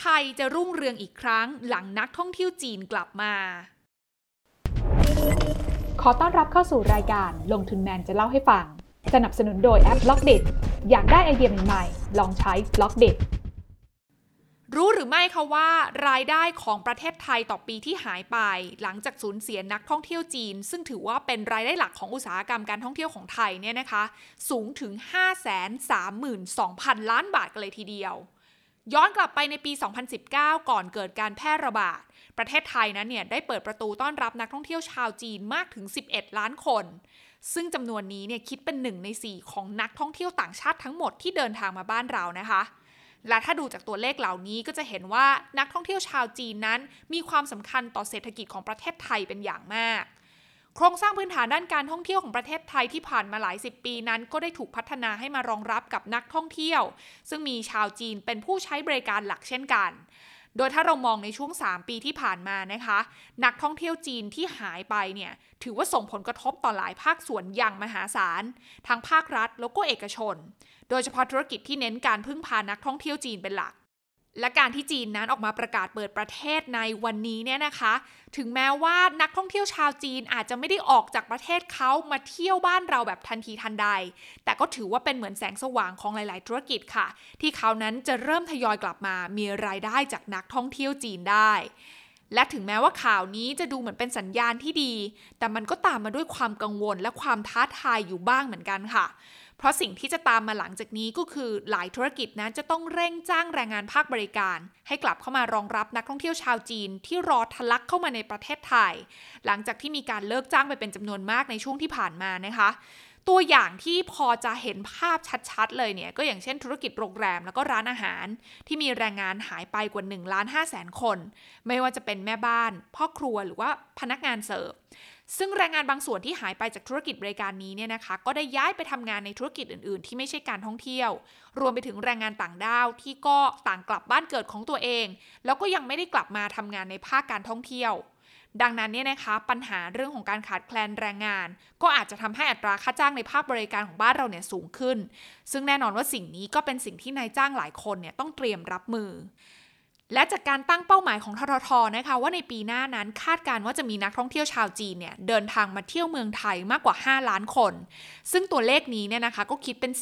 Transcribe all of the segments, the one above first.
ไทยจะรุ่งเรืองอีกครั้งหลังนักท่องเที่ยวจีนกลับมา ขอต้อนรับเข้าสู่รายการลงทุนแมนจะเล่าให้ฟัง สนับสนุนโดยแอปบล็อกเด็ดอยากได้ไอเดียใหม่ๆลองใช้บล็อกเด็ดรู้หรือไม่คะว่ารายได้ของประเทศไทยต่อปีที่หายไป หลังจากสูญเสียนักท่องเที่ยวจีน ซึ่งถือว่าเป็นรายได้หลักของอุตสาหกรรมการท่องเที่ยวของไทยเนี่ยนะคะ สูงถึง 532,000 ล้านบาทกันเลยทีเดียว ย้อนกลับไปในปี 2019 ก่อนเกิดการแพร่ระบาด ประเทศไทยนั้นเนี่ยได้เปิดประตูต้อนรับนักท่องเที่ยวชาวจีนมากถึง 11 ล้านคน ซึ่งจำนวนนี้เนี่ยคิดเป็นหนึ่งใน 4 ของนักท่องเที่ยวต่างชาติทั้งหมดที่เดินทางมาบ้านเรานะคะ และถ้าดูจากตัวเลขเหล่านี้ก็จะเห็นว่านักท่องเที่ยวชาวจีนนั้น มีความสำคัญต่อเศรษฐกิจของประเทศไทยเป็นอย่างมาก โครงสร้างพื้นฐานด้านการท่องเที่ยวของประเทศไทยที่ผ่านมาหลายสิบปีนั้น ก็ได้ถูกพัฒนาให้มารองรับกับนักท่องเที่ยว ซึ่งมีชาวจีนเป็นผู้ใช้บริการหลักเช่นกัน โดยถ้าเรามองในช่วง 3 ปีที่ผ่านมานะคะ นักท่องเที่ยวจีนที่หายไปเนี่ยถือว่าส่งผลกระทบต่อหลายภาคส่วนอย่างมหาศาลทั้งภาครัฐแล้วก็เอกชน โดยเฉพาะธุรกิจที่เน้นการพึ่งพานักท่องเที่ยวจีนเป็นหลัก และการที่จีนนั้นออกมาประกาศเปิดประเทศในวันนี้เนี่ยนะคะ ถึงแม้ว่านักท่องเที่ยวชาวจีนอาจจะไม่ได้ออกจากประเทศเขามาเที่ยวบ้านเราแบบทันทีทันใด แต่ก็ถือว่าเป็นเหมือนแสงสว่างของหลาย ๆ ธุรกิจค่ะ ที่เขานั้นจะเริ่มทยอยกลับมามีรายได้จากนักท่องเที่ยวจีนได้ และถึงแม้ว่าข่าวนี้จะดูเหมือนเป็นสัญญาณที่ดี แต่มันก็ตามมาด้วยความกังวลและความท้าทายอยู่บ้างเหมือนกันค่ะ เพราะสิ่งที่จะตามมาหลังจากนี้ก็คือหลายธุรกิจนั้นจะต้องเร่งจ้างแรงงานภาคบริการ ให้กลับเข้ามารองรับนักท่องเที่ยวชาวจีนที่รอทะลักเข้ามาในประเทศไทย หลังจากที่มีการเลิกจ้างไปเป็นจำนวนมากในช่วงที่ผ่านมานะคะ ตัวอย่างที่พอจะเห็นภาพชัดๆ เลยเนี่ยก็อย่างเช่นธุรกิจโรงแรมแล้วก็ร้านอาหาร ที่มีแรงงานหายไปกว่า1ล้าน5แสนคน ไม่ว่าจะเป็นแม่บ้าน พ่อครัวหรือว่าพนักงานเสิร์ฟซึ่งแรงงานบางส่วนที่หายไปจากธุรกิจบริการนี้เนี่ยนะคะ ก็ได้ย้ายไปทำงานในธุรกิจอื่น ๆ ที่ไม่ใช่การท่องเที่ยว รวมไปถึงแรงงานต่างด้าวที่ก็ต่างกลับบ้านเกิดของตัวเอง แล้วก็ยังไม่ได้กลับมาทำงานในภาคการท่องเที่ยว ดังนั้นเนี่ยนะคะปัญหาเรื่องของการขาดแคลนแรงงาน ก็อาจจะทำให้อัตราค่าจ้างในภาคบริการของบ้านเราเนี่ยสูงขึ้น ซึ่งแน่นอนว่าสิ่งนี้ก็เป็นสิ่งที่นายจ้างหลายคนเนี่ยต้องเตรียมรับมือ และจากการตั้งเป้าหมายของทททนะคะว่าในปีหน้านั้นคาดการว่าจะมีนักท่องเที่ยวชาวจีนเนี่ยเดินทางมาเที่ยวเมืองไทยมากกว่า 5 ล้านคน ซึ่งตัวเลขนี้เนี่ยนะคะก็คิดเป็น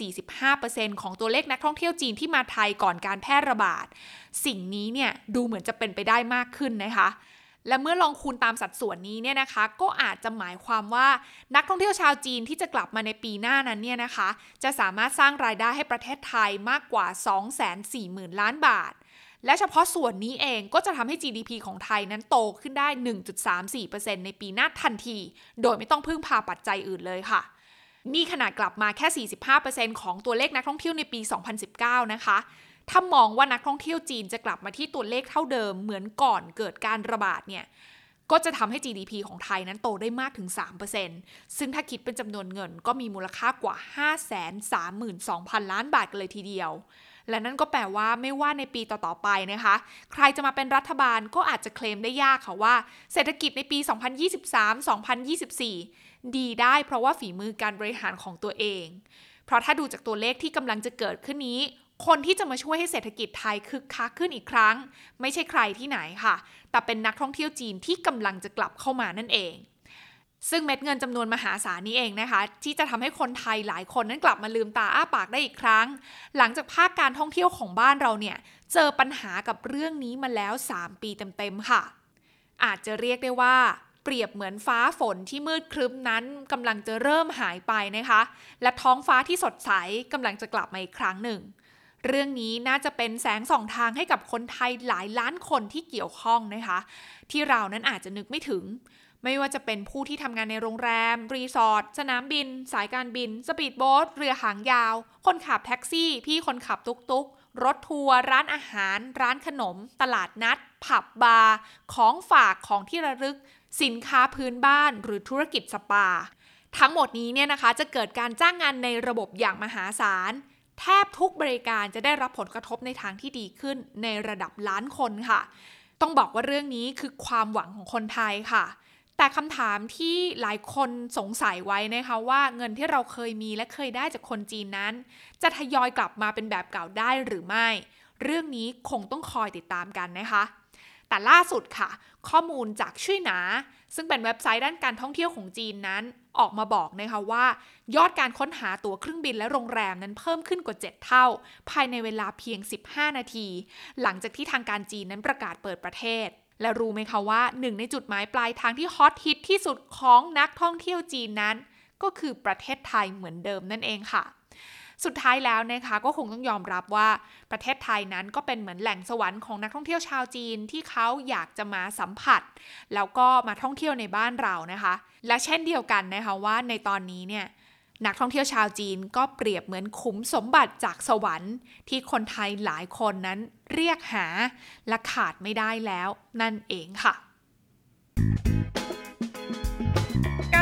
45%ของตัวเลขนักท่องเที่ยวจีนที่มาไทยก่อนการแพร่ระบาด สิ่งนี้เนี่ยดูเหมือนจะเป็นไปได้มากขึ้นนะคะ และเมื่อลองคูณตามสัดส่วนนี้เนี่ยนะคะ ก็อาจจะหมายความว่านักท่องเที่ยวชาวจีนที่จะกลับมาในปีหน้านั้นเนี่ยนะคะ จะสามารถสร้างรายได้ให้ประเทศไทยมากกว่า 240,000 ล้านบาท และเฉพาะส่วนนี้เองก็จะทำให้ GDP ของไทยนั้นโตขึ้นได้ 1.34%ในปีหน้าทันที โดยไม่ต้องพึ่งพาปัจจัยอื่นเลยค่ะนี่ขนาดกลับมาแค่ 45%ของตัวเลขนักท่องเที่ยวในปี 2019 นะคะ ถ้ามองว่านักท่องเที่ยวจีนจะกลับมาที่ตัวเลขเท่าเดิมเหมือนก่อนเกิดการระบาดเนี่ยก็จะทำให้ GDP ของไทยนั้นโตได้มากถึง 3%ซึ่งถ้าคิดเป็นจำนวนเงินก็มีมูลค่ากว่า 532,000 ล้านบาทกันเลยทีเดียว และนั่นก็แปลว่าไม่ว่าในปีต่อ ๆ ไปนะคะ ใครจะมาเป็นรัฐบาลก็อาจจะเคลมได้ยากค่ะว่า เศรษฐกิจในปี 2023-2024 ดีได้เพราะว่าฝีมือการบริหารของตัวเอง เพราะถ้าดูจากตัวเลขที่กำลังจะเกิดขึ้นนี้ คนที่จะมาช่วยให้เศรษฐกิจไทยคึกคักขึ้นอีกครั้ง ไม่ใช่ใครที่ไหนค่ะ แต่เป็นนักท่องเที่ยวจีนที่กำลังจะกลับเข้ามานั่นเอง ซึ่งเม็ดเงินจำนวนมหาศาลนี้เองนะคะ ที่จะทำให้คนไทยหลายคนนั้นกลับมาลืมตาอ้าปากได้อีกครั้ง หลังจากภาคการท่องเที่ยวของบ้านเราเนี่ยเจอปัญหากับเรื่องนี้มาแล้ว 3 ปีเต็มๆค่ะ อาจจะเรียกได้ว่าเปรียบเหมือนฟ้าฝนที่มืดครึ้มนั้นกำลังจะเริ่มหายไปนะคะ และท้องฟ้าที่สดใสกำลังจะกลับมาอีกครั้งหนึ่ง เรื่องนี้น่าจะเป็นแสงส่องทางให้กับคนไทยหลายล้านคนที่เกี่ยวข้องนะคะ ที่เรานั้นอาจจะนึกไม่ถึง ไม่ว่าจะเป็นผู้ที่ทำงานในโรงแรม รีสอร์ทสนามบิน สายการบิน สปีดโบ๊ทเรือหางยาว คนขับแท็กซี่ พี่คนขับตุกตุกรถทัวร์ร้านอาหาร ร้านขนม ตลาดนัด ผับบาร์ของฝากของที่ระลึก สินค้าพื้นบ้านหรือธุรกิจสปา ทั้งหมดนี้เนี่ยนะคะจะเกิดการจ้างงานในระบบอย่างมหาศาล แทบทุกบริการจะได้รับผลกระทบในทางที่ดีขึ้นในระดับล้านคนค่ะ ต้องบอกว่าเรื่องนี้คือความหวังของคนไทยค่ะ แต่คำถามที่หลายคนสงสัยไว้นะคะว่าเงินที่เราเคยมีและเคยได้จากคนจีนนั้น จะทยอยกลับมาเป็นแบบเก่าได้หรือไม่ เรื่องนี้คงต้องคอยติดตามกันนะคะ แต่ล่าสุดค่ะ ข้อมูลจากชื่อหนา ซึ่งเป็นเว็บไซต์ด้านการท่องเที่ยวของจีนนั้น ออกมาบอกนะคะว่า ยอดการค้นหาตั๋วเครื่องบินและโรงแรมนั้นเพิ่มขึ้นกว่า 7 เท่า ภายในเวลาเพียง 15 นาที หลังจากที่ทางการจีนนั้นประกาศเปิดประเทศ และรู้ไหมคะว่าหนึ่งในจุดหมายปลายทางที่ฮอตฮิตที่สุดของนักท่องเที่ยวจีนนั้น ก็คือประเทศไทยเหมือนเดิมนั่นเองค่ะ สุดท้ายแล้วนะคะก็คงต้องยอมรับว่าประเทศไทยนั้นก็เป็นเหมือนแหล่งสวรรค์ของนักท่องเที่ยวชาวจีนที่เขาอยากจะมาสัมผัส แล้วก็มาท่องเที่ยวในบ้านเรานะคะ และเช่นเดียวกันนะคะว่าในตอนนี้เนี่ยนักท่องเที่ยวชาวจีนก็เปรียบเหมือนขุมสมบัติจากสวรรค์ ที่คนไทยหลายคนนั้นเรียกหาและขาดไม่ได้แล้วนั่นเองค่ะ